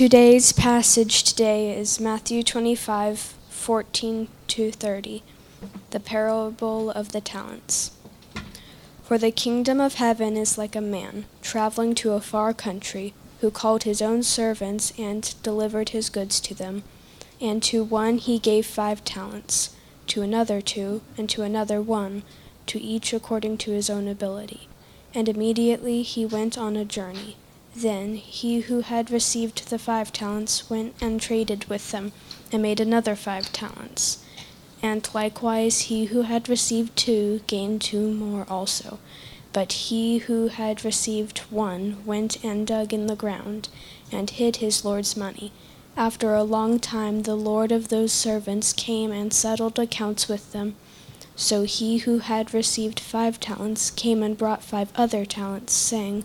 Today's passage today is Matthew 25, 14 to 30, the parable of the talents. For the kingdom of heaven is like a man traveling to a far country, who called his own servants and delivered his goods to them. And to one he gave five talents, to another two, and to another one, to each according to his own ability. And immediately he went on a journey. Then he who had received the five talents went and traded with them, and made another five talents. And likewise he who had received two gained two more also. But he who had received one went and dug in the ground, and hid his Lord's money. After a long time the Lord of those servants came and settled accounts with them. So he who had received five talents came and brought five other talents, saying,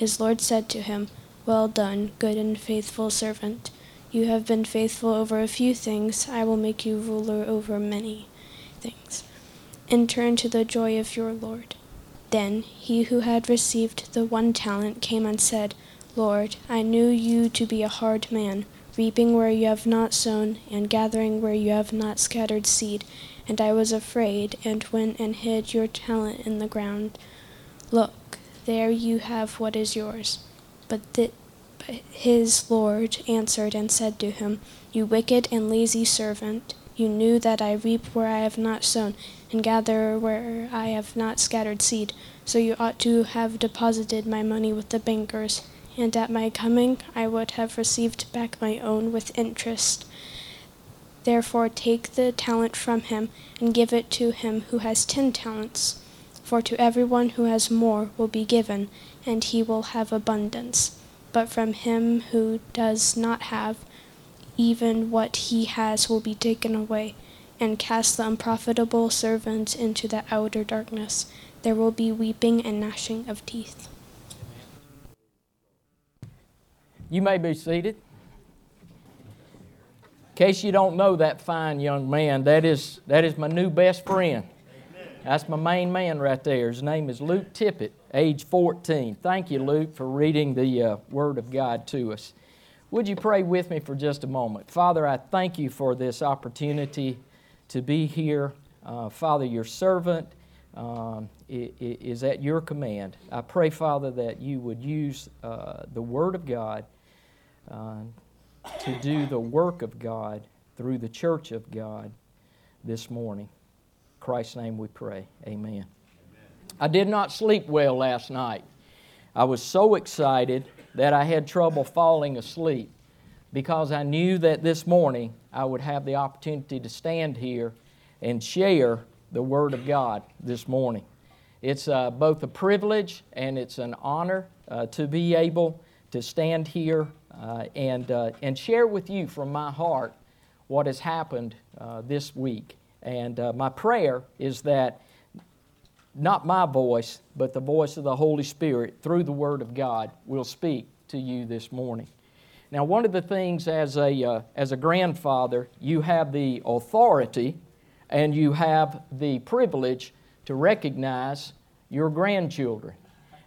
His Lord said to him, Well done, good and faithful servant. You have been faithful over a few things, I will make you ruler over many things. Enter into the joy of your Lord. Then he who had received the one talent came and said, Lord, I knew you to be a hard man, reaping where you have not sown, and gathering where you have not scattered seed. And I was afraid, and went and hid your talent in the ground. Look, there you have what is yours. But, the, but his Lord answered and said to him, You wicked and lazy servant, you knew that I reap where I have not sown, and gather where I have not scattered seed. So you ought to have deposited my money with the bankers, and at my coming I would have received back my own with interest. Therefore take the talent from him, and give it to him who has ten talents. For to everyone who has more will be given, and he will have abundance. But from him who does not have, even what he has will be taken away. And cast the unprofitable servant into the outer darkness. There will be weeping and gnashing of teeth. You may be seated. In case you don't know that fine young man, that is, that is my new best friend. That's my main man right there. His name is Luke Tippett, age 14. Thank you, Luke, for reading the uh, Word of God to us. Would you pray with me for just a moment? Father, I thank you for this opportunity to be here. Uh, Father, your servant um, is at your command. I pray, Father, that you would use uh, the Word of God uh, to do the work of God through the church of God this morning. Christ's name we pray. Amen. Amen. I did not sleep well last night. I was so excited that I had trouble falling asleep because I knew that this morning I would have the opportunity to stand here and share the Word of God this morning. It's uh, both a privilege and it's an honor uh, to be able to stand here uh, and, uh, and share with you from my heart what has happened uh, this week. And uh, my prayer is that not my voice, but the voice of the Holy Spirit through the Word of God will speak to you this morning. Now, one of the things as a, uh, as a grandfather, you have the authority and you have the privilege to recognize your grandchildren.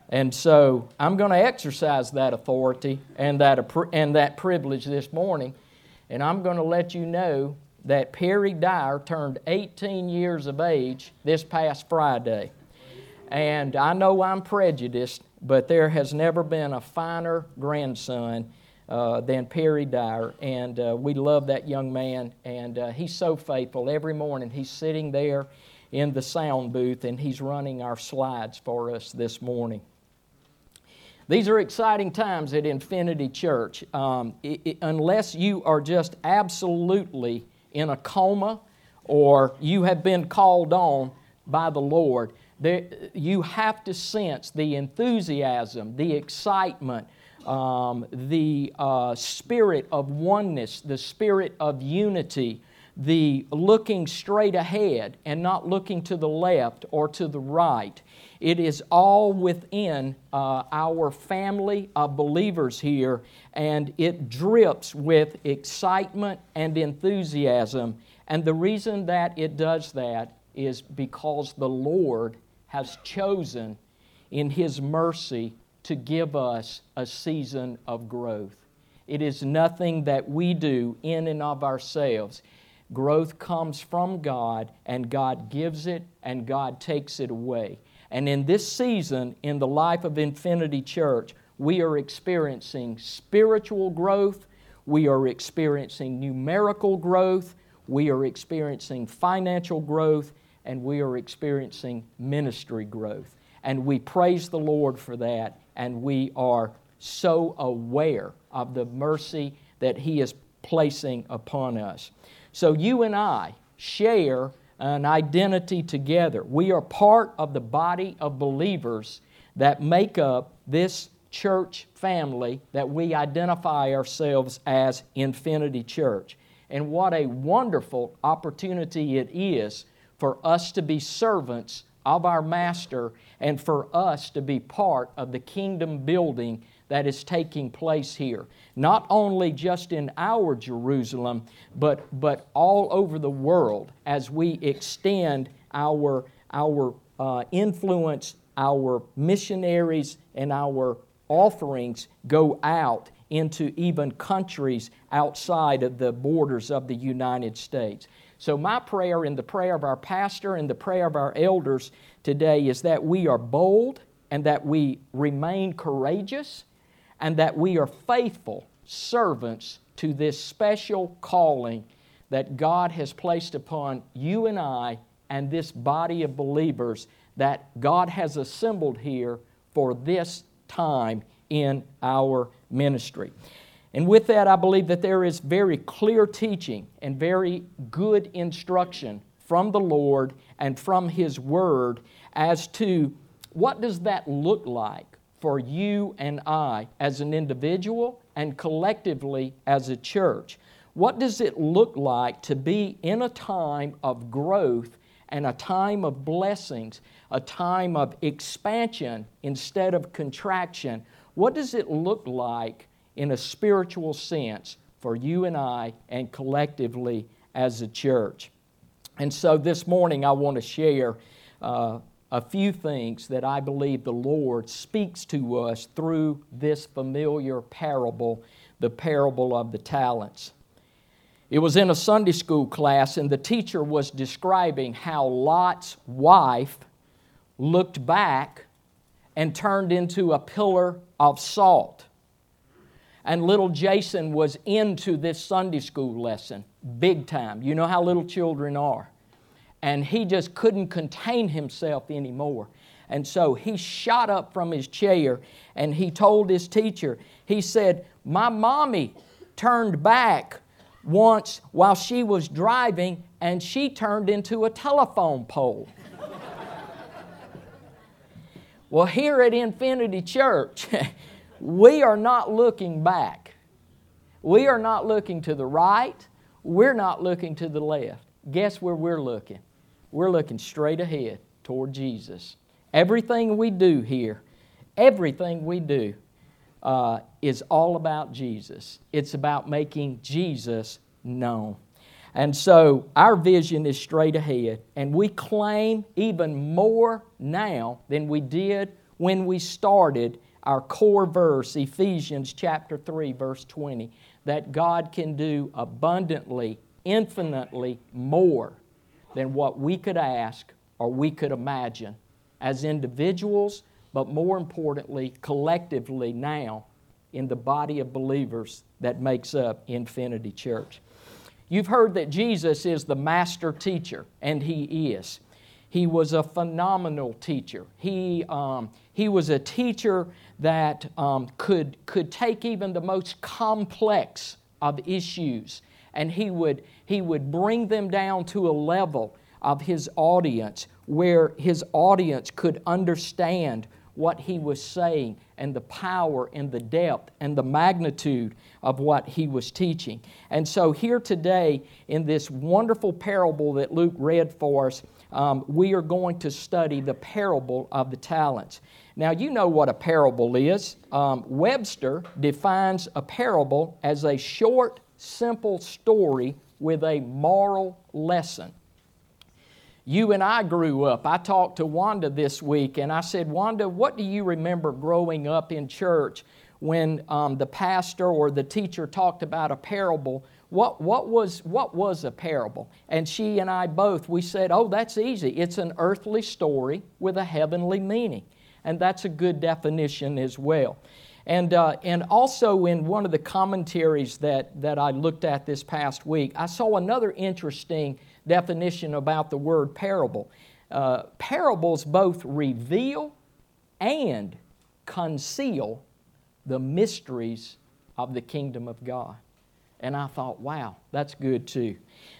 And so I'm going to exercise that authority and that, and that privilege this morning. And I'm going to let you know that Perry Dyer turned 18 years of age this past Friday. And I know I'm prejudiced, but there has never been a finer grandson uh, than Perry Dyer. And uh, we love that young man, and uh, he's so faithful. Every morning he's sitting there in the sound booth and he's running our slides for us this morning. These are exciting times at Infinity Church. Um, it, it, unless you are just absolutely in a coma or you have been called on by the Lord, there, you have to sense the enthusiasm, the excitement um, the uh, spirit of oneness, the spirit of unity, the looking straight ahead and not looking to the left or to the right. It is all within uh, our family of believers here, and it drips with excitement and enthusiasm. And the reason that it does that is because the Lord has chosen in His mercy to give us a season of growth. It is nothing that we do in and of ourselves. Growth comes from God, and God gives it, and God takes it away. And in this season, in the life of Infinity Church, we are experiencing spiritual growth, we are experiencing numerical growth, we are experiencing financial growth, and we are experiencing ministry growth. And we praise the Lord for that, and we are so aware of the mercy that He is placing upon us. So you and I share an identity together. We are part of the body of believers that make up this church family that we identify ourselves as Infinity Church. And what a wonderful opportunity it is for us to be servants of our Master and for us to be part of the kingdom building that is taking place here. Not only just in our Jerusalem, but, but all over the world as we extend our, our uh, influence, our missionaries, and our offerings go out into even countries outside of the borders of the United States. So, my prayer and the prayer of our pastor and the prayer of our elders today is that we are bold and that we remain courageous and that we are faithful servants to this special calling that God has placed upon you and I and this body of believers that God has assembled here for this time in our ministry. And with that, I believe that there is very clear teaching and very good instruction from the Lord and from His Word as to what does that look like for you and I as an individual and collectively as a church. What does it look like to be in a time of growth and a time of blessings, a time of expansion instead of contraction? What does it look like in a spiritual sense for you and I and collectively as a church. And so this morning I want to share uh, a few things that I believe the Lord speaks to us through this familiar parable, the parable of the talents. It was in a Sunday school class, and the teacher was describing how Lot's wife looked back and turned into a pillar of salt. And little Jason was into this Sunday school lesson big time. You know how little children are. And he just couldn't contain himself anymore. And so he shot up from his chair and he told his teacher, he said, My mommy turned back once while she was driving and she turned into a telephone pole. well, here at Infinity Church, we are not looking back. We are not looking to the right. We're not looking to the left. Guess where we're looking? We're looking straight ahead toward Jesus. Everything we do here, everything we do, uh, is all about Jesus. It's about making Jesus known. And so our vision is straight ahead, and we claim even more now than we did when we started our core verse, Ephesians chapter 3, verse 20, that God can do abundantly, infinitely more than what we could ask or we could imagine as individuals, but more importantly, collectively now in the body of believers that makes up Infinity Church. You've heard that Jesus is the master teacher, and He is. He was a phenomenal teacher. He, um, he was a teacher that um, could, could take even the most complex of issues and he would, he would bring them down to a level of his audience where his audience could understand what he was saying and the power and the depth and the magnitude of what he was teaching. And so, here today, in this wonderful parable that Luke read for us, um, we are going to study the parable of the talents. Now, you know what a parable is. Um, Webster defines a parable as a short, simple story with a moral lesson. You and I grew up. I talked to Wanda this week and I said, Wanda, what do you remember growing up in church when um, the pastor or the teacher talked about a parable? What, what, was, what was a parable? And she and I both, we said, oh, that's easy. It's an earthly story with a heavenly meaning. And that's a good definition as well. And, uh, and also in one of the commentaries that, that I looked at this past week, I saw another interesting definition about the word parable. Uh, parables both reveal and conceal the mysteries of the kingdom of God. And I thought, wow, that's good too.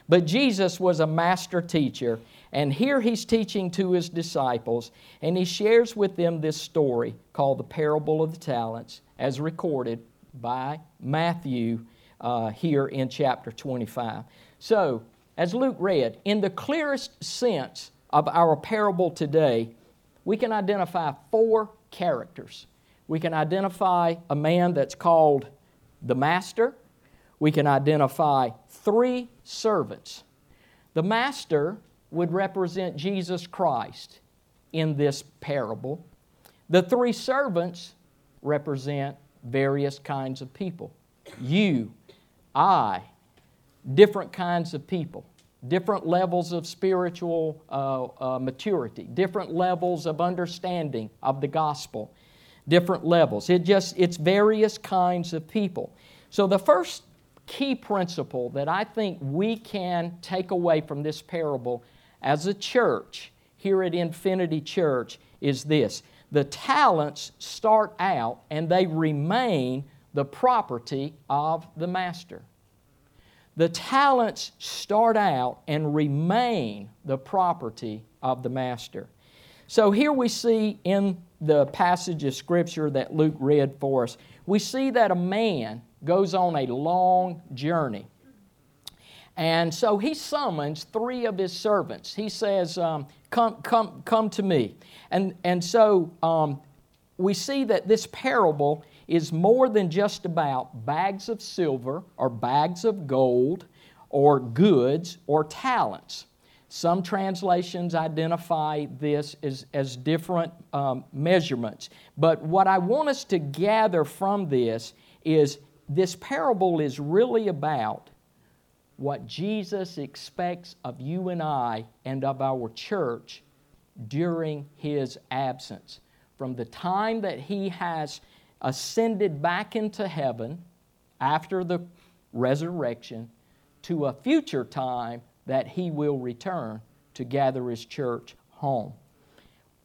But Jesus was a master teacher, and here he's teaching to his disciples, and he shares with them this story called the parable of the talents, as recorded by Matthew uh, here in chapter 25. So, as Luke read, in the clearest sense of our parable today, we can identify four characters. We can identify a man that's called the master. We can identify three servants. The master would represent Jesus Christ in this parable. The three servants represent various kinds of people. You, I, different kinds of people, different levels of spiritual uh, uh, maturity, different levels of understanding of the gospel, different levels. It just it's various kinds of people. So the first key principle that I think we can take away from this parable as a church here at Infinity Church is this. The talents start out and they remain the property of the master. The talents start out and remain the property of the master. So here we see in the passage of Scripture that Luke read for us, we see that a man goes on a long journey. And so he summons three of his servants. He says, um, come, come, come to me. And, and so um, we see that this parable is more than just about bags of silver or bags of gold or goods or talents. Some translations identify this as, as different um, measurements. But what I want us to gather from this is this parable is really about what Jesus expects of you and I and of our church during His absence. From the time that He has ascended back into heaven after the resurrection to a future time that He will return to gather His church home.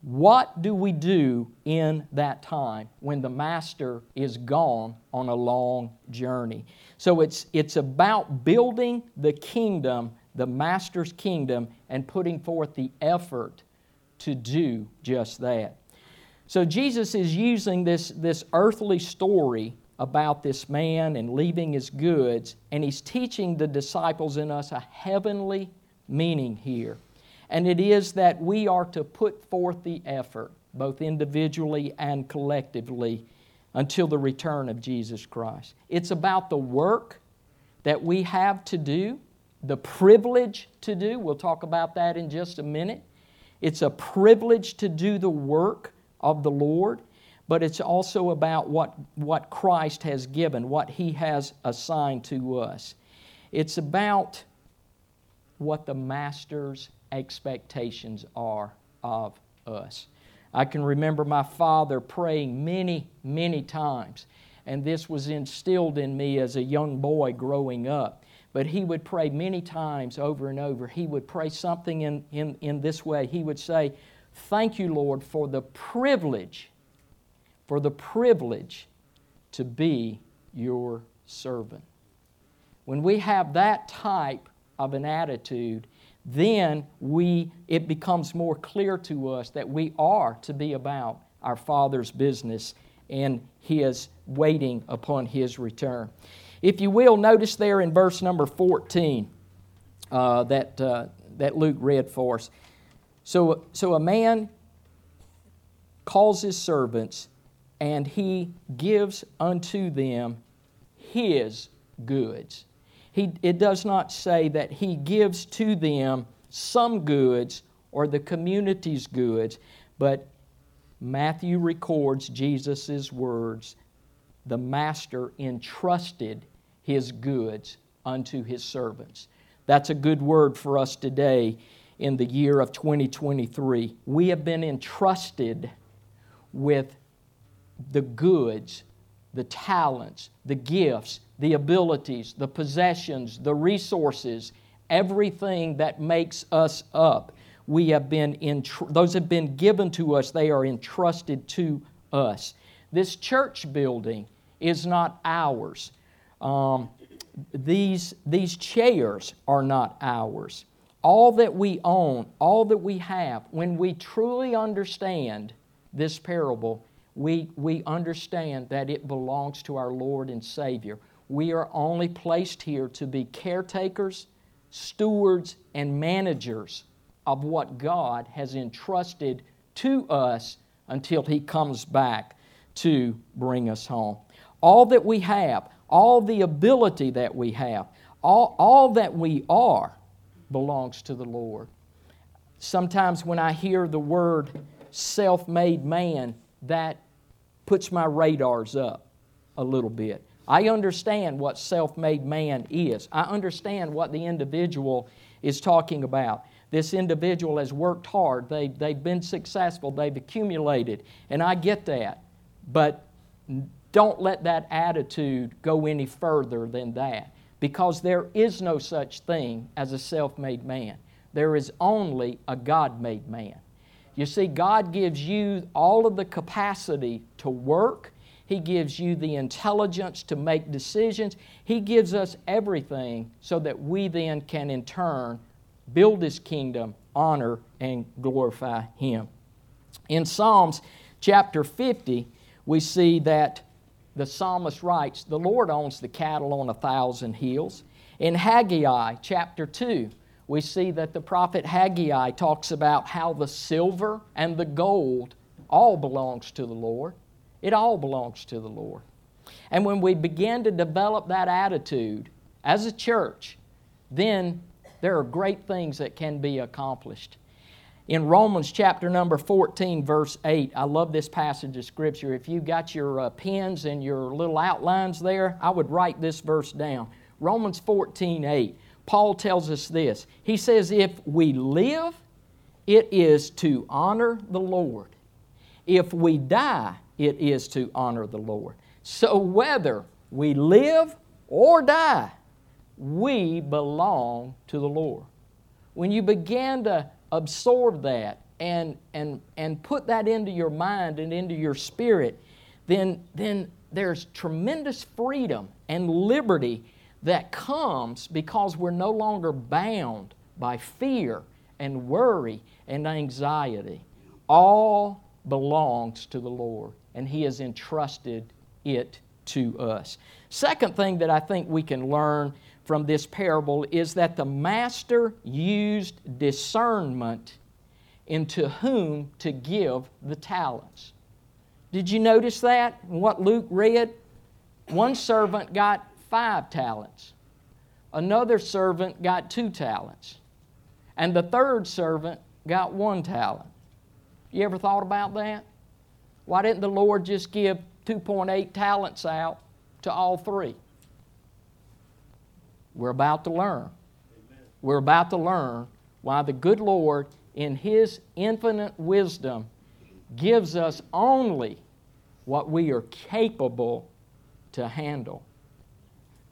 What do we do in that time when the Master is gone on a long journey? So it's, it's about building the kingdom, the Master's kingdom, and putting forth the effort to do just that. So Jesus is using this, this earthly story about this man and leaving his goods, and he's teaching the disciples in us a heavenly meaning here. And it is that we are to put forth the effort, both individually and collectively, until the return of Jesus Christ. It's about the work that we have to do, the privilege to do. We'll talk about that in just a minute. It's a privilege to do the work of the Lord, but it's also about what, what Christ has given, what He has assigned to us. It's about what the Master's expectations are of us. I can remember my father praying many, many times, and this was instilled in me as a young boy growing up. But he would pray many times over and over. He would pray something in, in, in this way. He would say, Thank you, Lord, for the privilege, for the privilege to be your servant. When we have that type of an attitude, then we, it becomes more clear to us that we are to be about our Father's business and His waiting upon His return. If you will, notice there in verse number 14 uh, that, uh, that Luke read for us. So, so a man calls his servants and he gives unto them his goods. He, it does not say that he gives to them some goods or the community's goods, but Matthew records Jesus' words the master entrusted his goods unto his servants. That's a good word for us today in the year of 2023. We have been entrusted with the goods, the talents, the gifts, the abilities, the possessions, the resources, everything that makes us up. We have been in, those have been given to us, they are entrusted to us. This church building is not ours. Um, these, these chairs are not ours. All that we own, all that we have, when we truly understand this parable, we, we understand that it belongs to our Lord and Savior. We are only placed here to be caretakers, stewards, and managers of what God has entrusted to us until He comes back to bring us home. All that we have, all the ability that we have, all, all that we are belongs to the Lord. Sometimes when I hear the word self made man, that puts my radars up a little bit. I understand what self made man is, I understand what the individual is talking about. This individual has worked hard, they, they've been successful, they've accumulated, and I get that. But don't let that attitude go any further than that because there is no such thing as a self made man. There is only a God made man. You see, God gives you all of the capacity to work, He gives you the intelligence to make decisions. He gives us everything so that we then can, in turn, build His kingdom, honor, and glorify Him. In Psalms chapter 50, we see that the psalmist writes, The Lord owns the cattle on a thousand hills. In Haggai chapter 2, we see that the prophet Haggai talks about how the silver and the gold all belongs to the Lord. It all belongs to the Lord. And when we begin to develop that attitude as a church, then there are great things that can be accomplished in Romans chapter number 14, verse 8. I love this passage of Scripture. If you got your uh, pens and your little outlines there, I would write this verse down. Romans 14, 8. Paul tells us this. He says, If we live, it is to honor the Lord. If we die, it is to honor the Lord. So whether we live or die, we belong to the Lord. When you begin to absorb that and, and, and put that into your mind and into your spirit, then, then there's tremendous freedom and liberty that comes because we're no longer bound by fear and worry and anxiety. All belongs to the Lord, and He has entrusted it to us. Second thing that I think we can learn from this parable is that the master used discernment into whom to give the talents. Did you notice that? What Luke read? One servant got five talents, another servant got two talents, and the third servant got one talent. You ever thought about that? Why didn't the Lord just give 2.8 talents out to all three? We're about to learn. We're about to learn why the good Lord, in His infinite wisdom, gives us only what we are capable to handle.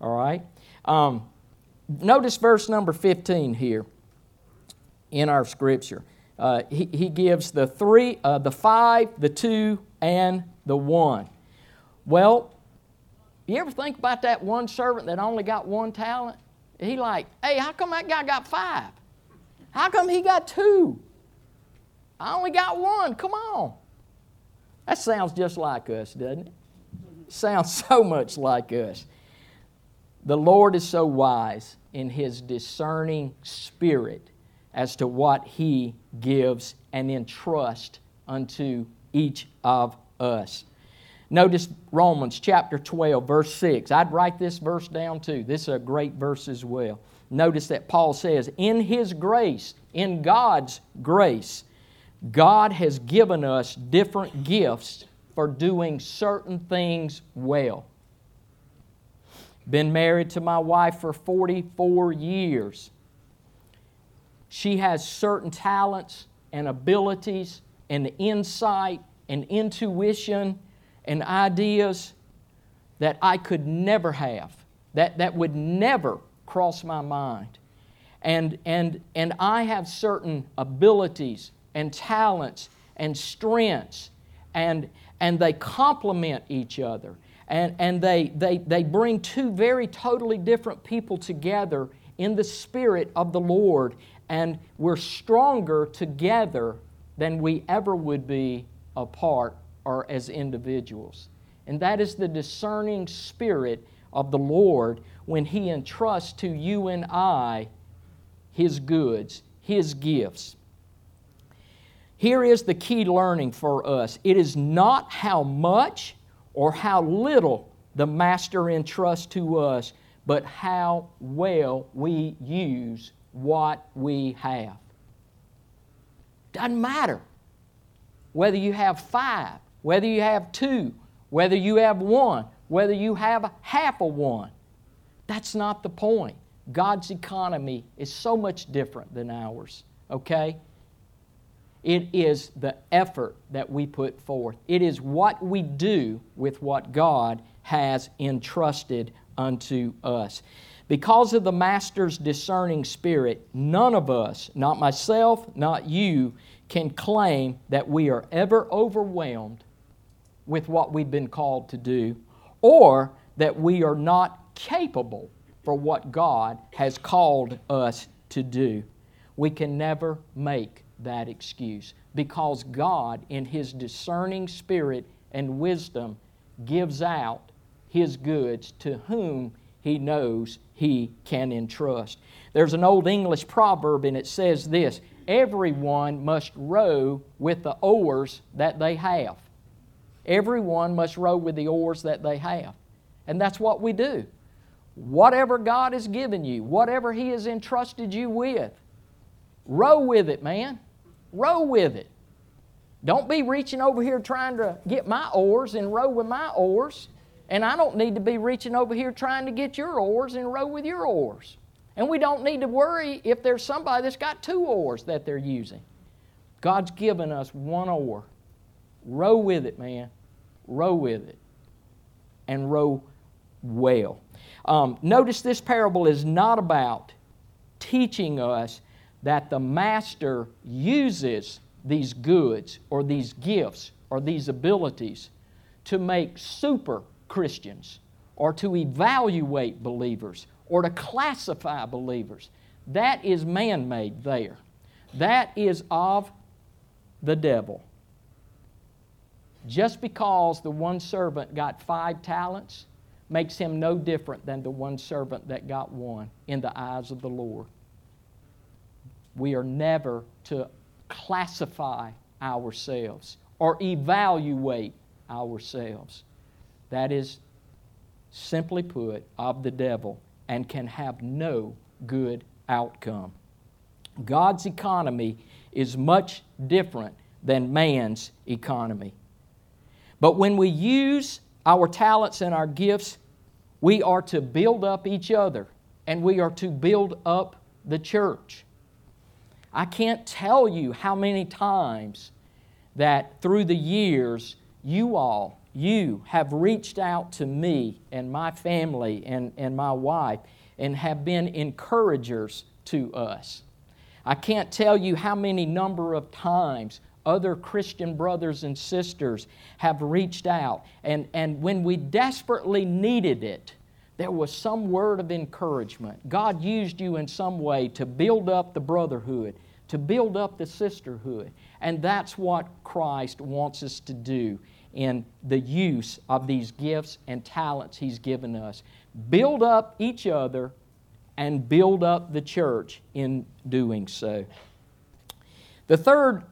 All right? Um, notice verse number 15 here in our scripture. Uh, he, he gives the three, uh, the five, the two, and the one. Well, you ever think about that one servant that only got one talent? He like, hey, how come that guy got five? How come he got two? I only got one. Come on. That sounds just like us, doesn't it? Sounds so much like us. The Lord is so wise in His discerning spirit as to what He gives and entrusts unto each of us. Notice Romans chapter 12, verse 6. I'd write this verse down too. This is a great verse as well. Notice that Paul says, In His grace, in God's grace, God has given us different gifts for doing certain things well. Been married to my wife for 44 years. She has certain talents and abilities and insight and intuition and ideas that I could never have, that, that would never cross my mind. And, and, and I have certain abilities and talents and strengths, and, and they complement each other. And, and they, they, they bring two very totally different people together in the Spirit of the Lord, and we're stronger together than we ever would be apart or as individuals. And that is the discerning spirit of the Lord when He entrusts to you and I His goods, His gifts. Here is the key learning for us it is not how much or how little the Master entrusts to us, but how well we use what we have. Doesn't matter whether you have five, whether you have two, whether you have one, whether you have half a one. That's not the point. God's economy is so much different than ours, okay? It is the effort that we put forth. It is what we do with what God has entrusted unto us. Because of the Master's discerning spirit, none of us, not myself, not you, can claim that we are ever overwhelmed with what we've been called to do or that we are not capable for what God has called us to do. We can never make that excuse because God, in His discerning spirit and wisdom, gives out His goods to whom He knows He can entrust. There's an old English proverb, and it says this Everyone must row with the oars that they have. Everyone must row with the oars that they have. And that's what we do. Whatever God has given you, whatever He has entrusted you with, row with it, man. Row with it. Don't be reaching over here trying to get my oars and row with my oars. And I don't need to be reaching over here trying to get your oars and row with your oars. And we don't need to worry if there's somebody that's got two oars that they're using. God's given us one oar. Row with it, man. Row with it. And row well. Um, notice this parable is not about teaching us that the master uses these goods or these gifts or these abilities to make super Christians or to evaluate believers or to classify believers. That is man made there. That is of the devil. Just because the one servant got five talents makes him no different than the one servant that got one in the eyes of the Lord. We are never to classify ourselves or evaluate ourselves. That is, simply put, of the devil and can have no good outcome. God's economy is much different than man's economy. But when we use our talents and our gifts, we are to build up each other and we are to build up the church. I can't tell you how many times that through the years, you all you have reached out to me and my family and, and my wife and have been encouragers to us. I can't tell you how many number of times other Christian brothers and sisters have reached out, and, and when we desperately needed it, there was some word of encouragement. God used you in some way to build up the brotherhood, to build up the sisterhood. And that's what Christ wants us to do in the use of these gifts and talents He's given us. Build up each other and build up the church in doing so. The third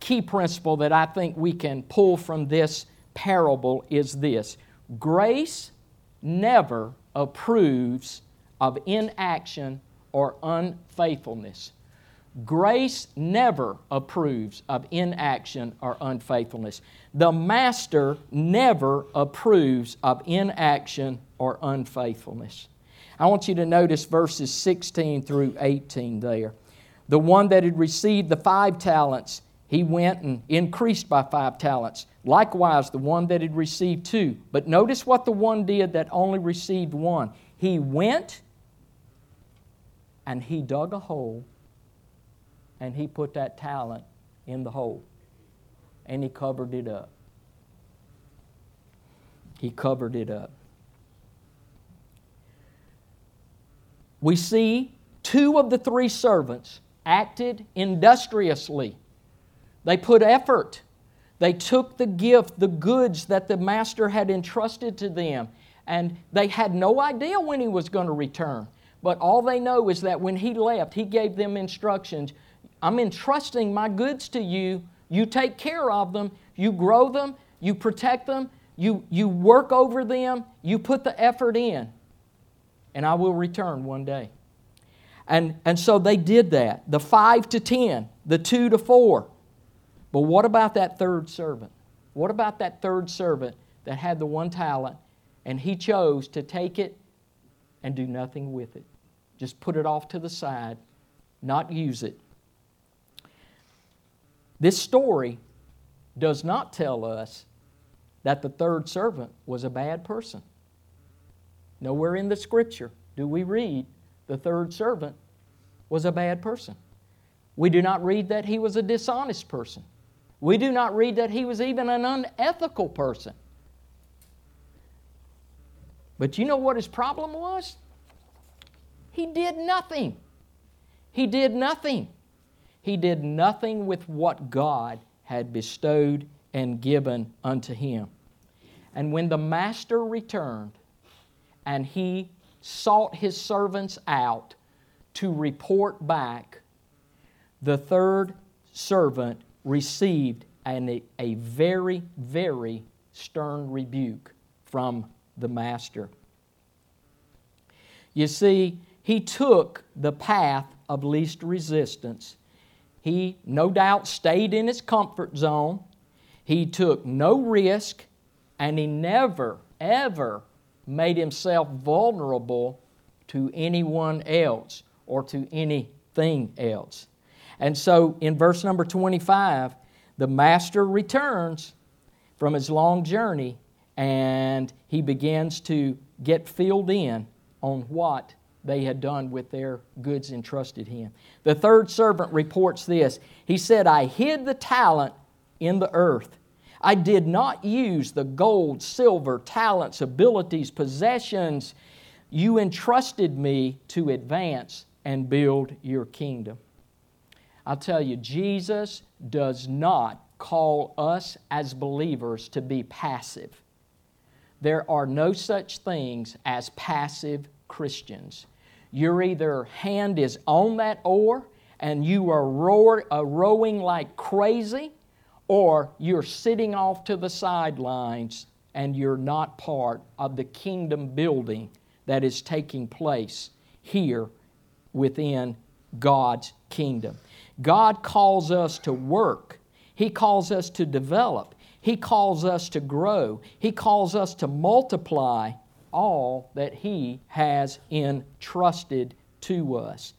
key principle that I think we can pull from this parable is this grace never approves of inaction or unfaithfulness. Grace never approves of inaction or unfaithfulness. The Master never approves of inaction or unfaithfulness. I want you to notice verses 16 through 18 there. The one that had received the five talents, he went and increased by five talents. Likewise, the one that had received two. But notice what the one did that only received one. He went and he dug a hole and he put that talent in the hole and he covered it up. He covered it up. We see two of the three servants acted industriously. They put effort. They took the gift, the goods that the master had entrusted to them, and they had no idea when he was going to return. But all they know is that when he left, he gave them instructions I'm entrusting my goods to you. You take care of them, you grow them, you protect them, you, you work over them, you put the effort in, and I will return one day. And, and so they did that the five to ten, the two to four. But what about that third servant? What about that third servant that had the one talent and he chose to take it and do nothing with it? Just put it off to the side, not use it. This story does not tell us that the third servant was a bad person. Nowhere in the scripture do we read the third servant was a bad person. We do not read that he was a dishonest person. We do not read that he was even an unethical person. But you know what his problem was? He did nothing. He did nothing. He did nothing with what God had bestowed and given unto him. And when the master returned and he sought his servants out to report back, the third servant received an, a very, very stern rebuke from the master. You see, he took the path of least resistance he no doubt stayed in his comfort zone. He took no risk, and he never, ever made himself vulnerable to anyone else or to anything else. And so in verse number 25, the master returns from his long journey and he begins to get filled in on what they had done with their goods entrusted him. The third servant reports this He said, I hid the talent in the earth. I did not use the gold, silver, talents, abilities, possessions you entrusted me to advance and build your kingdom. I'll tell you, Jesus does not call us as believers to be passive. There are no such things as passive Christians. Your either hand is on that oar and you are roar, uh, rowing like crazy, or you're sitting off to the sidelines and you're not part of the kingdom building that is taking place here within God's kingdom. God calls us to work, He calls us to develop, He calls us to grow, He calls us to multiply all that He has entrusted to us.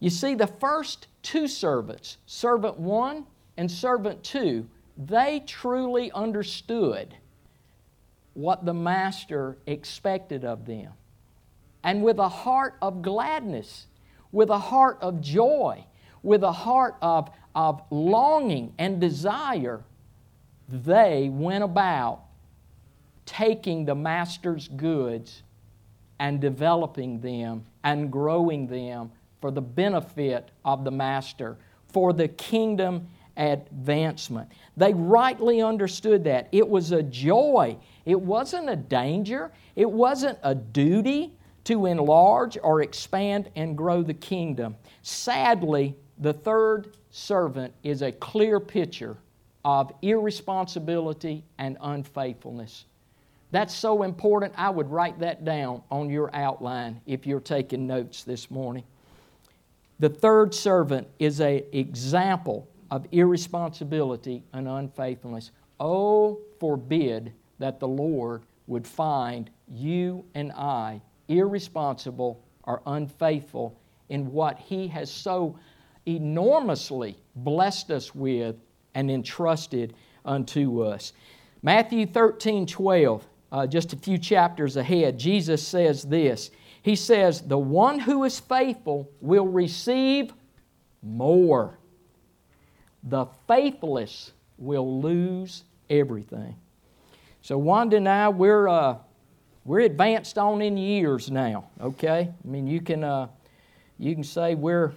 You see, the first two servants, servant one and servant two, they truly understood what the Master expected of them. And with a heart of gladness, with a heart of joy, with a heart of, of longing and desire, they went about taking the master's goods and developing them and growing them for the benefit of the master, for the kingdom advancement. They rightly understood that. It was a joy, it wasn't a danger, it wasn't a duty to enlarge or expand and grow the kingdom. Sadly, the third servant is a clear picture of irresponsibility and unfaithfulness. That's so important, I would write that down on your outline if you're taking notes this morning. The third servant is an example of irresponsibility and unfaithfulness. Oh, forbid that the Lord would find you and I irresponsible or unfaithful in what He has so enormously blessed us with and entrusted unto us. Matthew 13 12 uh, just a few chapters ahead, Jesus says this. He says, The one who is faithful will receive more. The faithless will lose everything. So Wanda and I, we're, uh, we're advanced on in years now, okay? I mean, you can, uh, you can say we're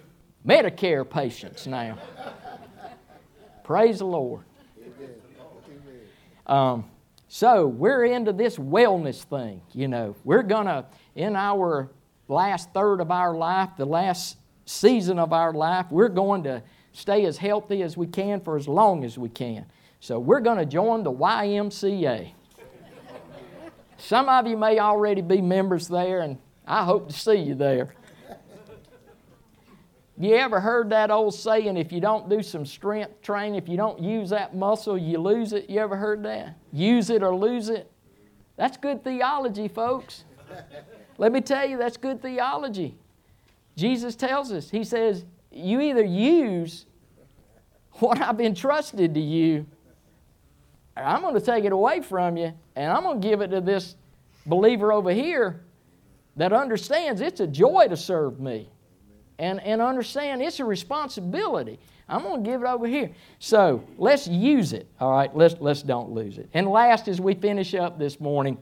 Medicare patients now. Praise the Lord. Um, so we're into this wellness thing, you know. We're going to, in our last third of our life, the last season of our life, we're going to stay as healthy as we can for as long as we can. So we're going to join the YMCA. Some of you may already be members there, and I hope to see you there. You ever heard that old saying, if you don't do some strength training, if you don't use that muscle, you lose it? You ever heard that? Use it or lose it? That's good theology, folks. Let me tell you, that's good theology. Jesus tells us, He says, you either use what I've entrusted to you, or I'm going to take it away from you, and I'm going to give it to this believer over here that understands it's a joy to serve me and, and understand it's a responsibility. I'm going to give it over here. So let's use it, all right? Let's, let's don't lose it. And last, as we finish up this morning,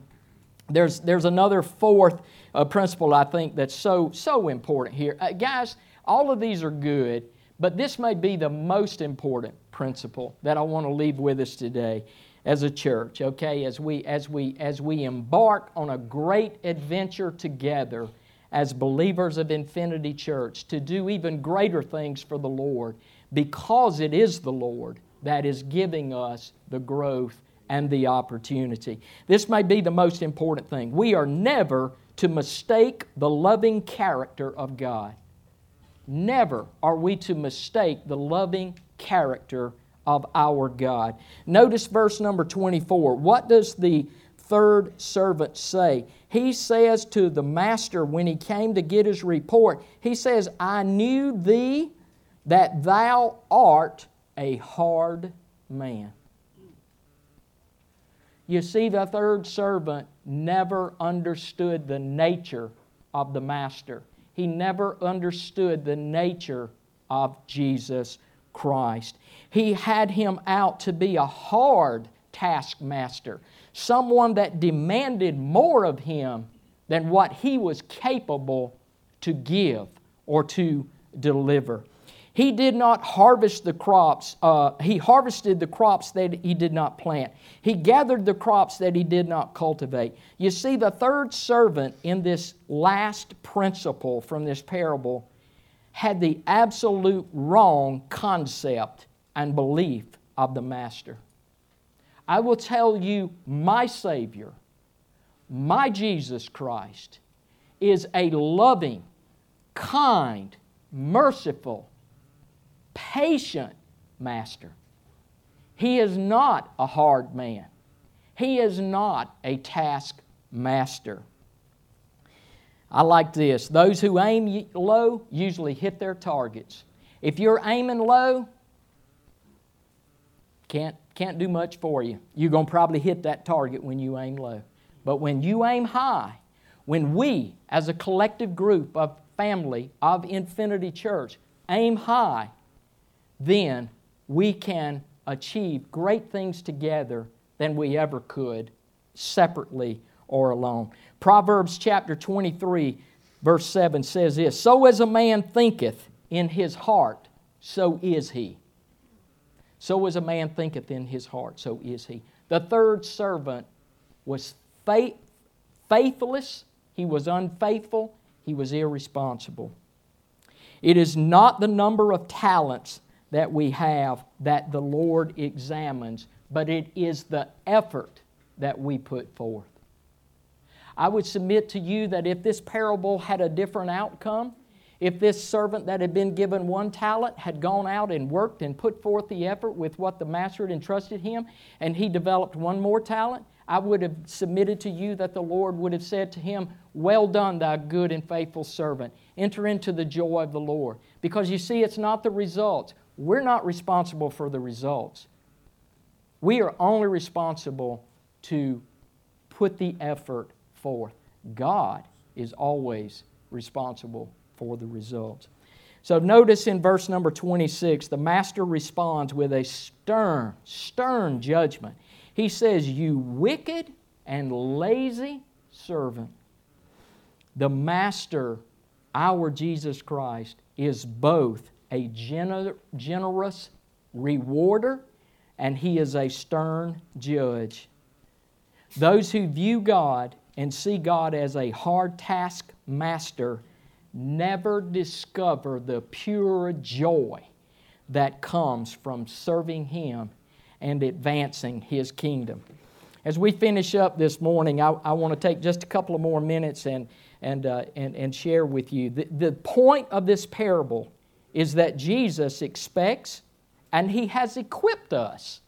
there's, there's another fourth uh, principle I think that's so, so important here. Uh, guys, all of these are good, but this may be the most important principle that I want to leave with us today as a church, okay? As we, as we, as we embark on a great adventure together as believers of Infinity Church to do even greater things for the Lord because it is the Lord that is giving us the growth and the opportunity. This may be the most important thing. We are never to mistake the loving character of God. Never are we to mistake the loving character of our God. Notice verse number 24. What does the third servant say? He says to the master when he came to get his report, he says, I knew thee that thou art a hard man. You see, the third servant never understood the nature of the master. He never understood the nature of Jesus Christ. He had him out to be a hard taskmaster, someone that demanded more of him than what he was capable to give or to deliver. He did not harvest the crops, uh, he harvested the crops that he did not plant. He gathered the crops that he did not cultivate. You see, the third servant in this last principle from this parable had the absolute wrong concept and belief of the master. I will tell you, my Savior, my Jesus Christ, is a loving, kind, merciful, patient master. He is not a hard man. He is not a taskmaster. I like this. Those who aim low usually hit their targets. If you're aiming low, can't can't do much for you. You're going to probably hit that target when you aim low. But when you aim high, when we, as a collective group of family of Infinity Church, aim high, then we can achieve great things together than we ever could separately or alone. Proverbs chapter 23, verse 7 says this So as a man thinketh in his heart, so is he. So as a man thinketh in his heart, so is he. The third servant was faith, faithless, he was unfaithful, he was irresponsible. It is not the number of talents that we have that the Lord examines, but it is the effort that we put forth. I would submit to you that if this parable had a different outcome, if this servant that had been given one talent had gone out and worked and put forth the effort with what the master had entrusted him, and he developed one more talent, I would have submitted to you that the Lord would have said to him, Well done, thou good and faithful servant. Enter into the joy of the Lord. Because you see, it's not the results. We're not responsible for the results. We are only responsible to put the effort forth. God is always responsible for the results. So notice in verse number 26, the master responds with a stern, stern judgment. He says, You wicked and lazy servant. The Master, our Jesus Christ, is both a gener- generous rewarder and he is a stern judge. Those who view God and see God as a hard task master never discover the pure joy that comes from serving Him and advancing His kingdom. As we finish up this morning, I, I want to take just a couple of more minutes and, and, uh, and, and share with you. The, the point of this parable is that Jesus expects and He has equipped us,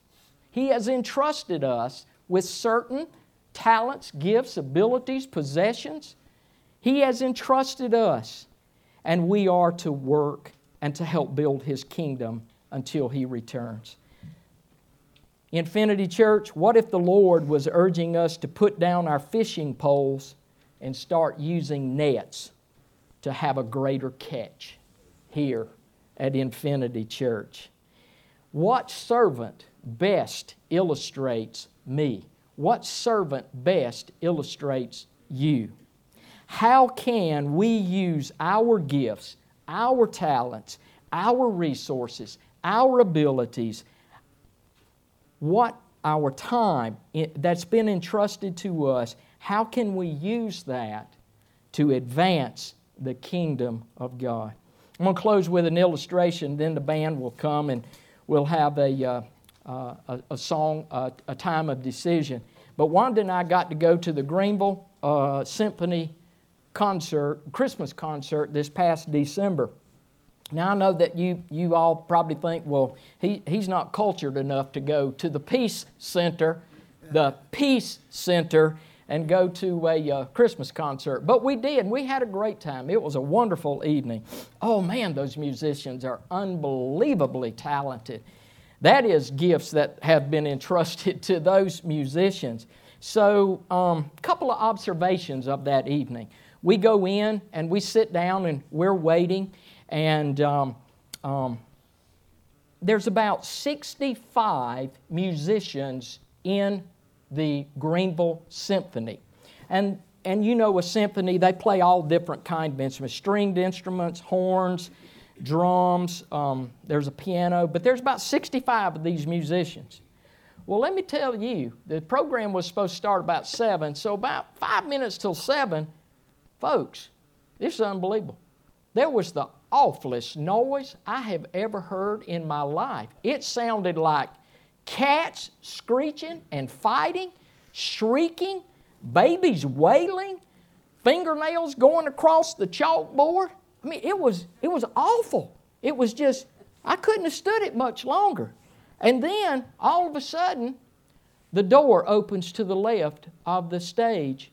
He has entrusted us with certain talents, gifts, abilities, possessions. He has entrusted us, and we are to work and to help build His kingdom until He returns. Infinity Church, what if the Lord was urging us to put down our fishing poles and start using nets to have a greater catch here at Infinity Church? What servant best illustrates me? What servant best illustrates you? How can we use our gifts, our talents, our resources, our abilities, what our time that's been entrusted to us, how can we use that to advance the kingdom of God? I'm going to close with an illustration, then the band will come and we'll have a, uh, uh, a, song, uh, a time of decision. But Wanda and I got to go to the Greenville uh, Symphony concert, Christmas concert this past December. Now, I know that you, you all probably think, well, he, he's not cultured enough to go to the Peace Center, the Peace Center, and go to a uh, Christmas concert. But we did. We had a great time. It was a wonderful evening. Oh, man, those musicians are unbelievably talented. That is gifts that have been entrusted to those musicians. So, a um, couple of observations of that evening. We go in and we sit down and we're waiting, and um, um, there's about 65 musicians in the Greenville Symphony. And, and you know, a symphony, they play all different kind of instruments stringed instruments, horns, drums, um, there's a piano, but there's about 65 of these musicians. Well, let me tell you, the program was supposed to start about 7, so about five minutes till 7, folks, this is unbelievable. There was the awfulest noise I have ever heard in my life. It sounded like cats screeching and fighting, shrieking, babies wailing, fingernails going across the chalkboard. I mean, it was, it was awful. It was just, I couldn't have stood it much longer. And then, all of a sudden, the door opens to the left of the stage,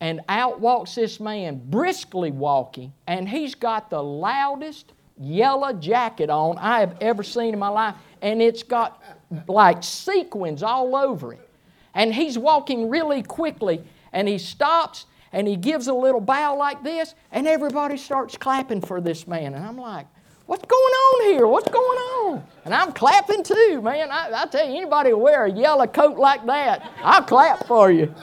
and out walks this man, briskly walking, and he's got the loudest yellow jacket on I have ever seen in my life, and it's got like sequins all over it. And he's walking really quickly, and he stops and he gives a little bow like this, and everybody starts clapping for this man. And I'm like, what's going on here? What's going on? And I'm clapping too, man. I, I tell you, anybody will wear a yellow coat like that, I'll clap for you.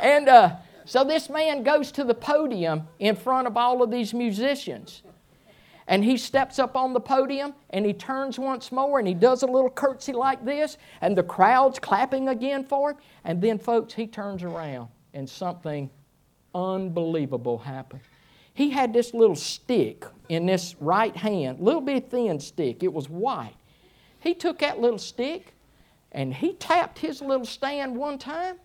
And uh, so this man goes to the podium in front of all of these musicians. and he steps up on the podium and he turns once more and he does a little curtsy like this, and the crowd's clapping again for him. And then, folks, he turns around and something unbelievable happened. He had this little stick in this right hand, little bit thin stick. It was white. He took that little stick and he tapped his little stand one time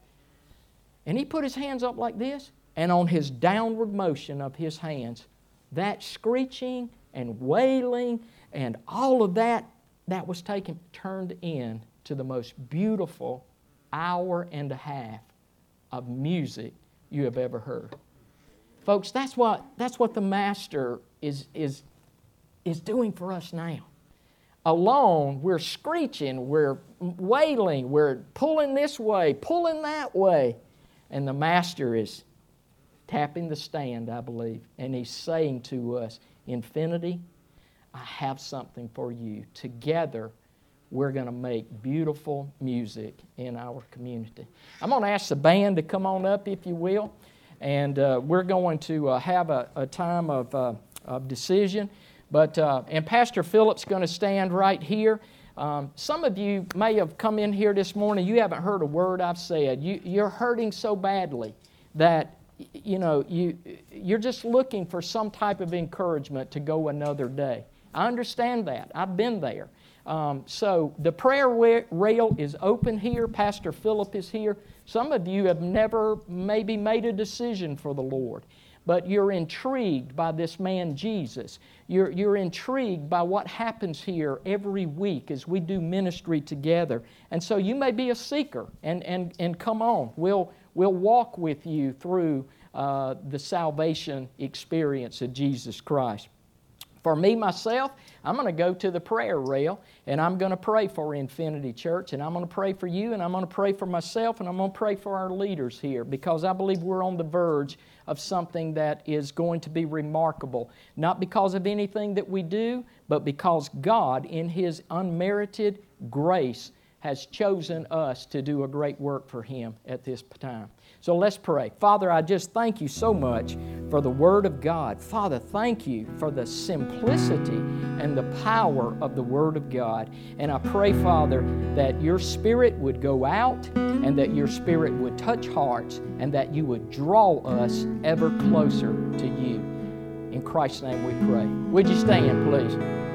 and he put his hands up like this, and on his downward motion of his hands, that screeching and wailing and all of that that was taken turned in to the most beautiful hour and a half of music you have ever heard. Folks, that's what, that's what the Master is, is, is doing for us now. Alone, we're screeching, we're wailing, we're pulling this way, pulling that way. And the Master is tapping the stand, I believe, and He's saying to us, Infinity, I have something for you. Together, we're going to make beautiful music in our community. I'm going to ask the band to come on up, if you will, and uh, we're going to uh, have a, a time of, uh, of decision. But, uh, and Pastor Philip's going to stand right here. Um, some of you may have come in here this morning, you haven't heard a word I've said. You, you're hurting so badly that you know you, you're just looking for some type of encouragement to go another day. I understand that. I've been there. Um, so the prayer rail is open here. Pastor Philip is here. Some of you have never maybe made a decision for the Lord but you're intrigued by this man Jesus. You're, you're intrigued by what happens here every week as we do ministry together. And so you may be a seeker, and, and, and come on. We'll, we'll walk with you through uh, the salvation experience of Jesus Christ. For me, myself, I'm going to go to the prayer rail and I'm going to pray for Infinity Church and I'm going to pray for you and I'm going to pray for myself and I'm going to pray for our leaders here because I believe we're on the verge of something that is going to be remarkable. Not because of anything that we do, but because God, in His unmerited grace, has chosen us to do a great work for Him at this time. So let's pray. Father, I just thank you so much for the Word of God. Father, thank you for the simplicity and the power of the Word of God. And I pray, Father, that your Spirit would go out and that your Spirit would touch hearts and that you would draw us ever closer to you. In Christ's name we pray. Would you stand, please?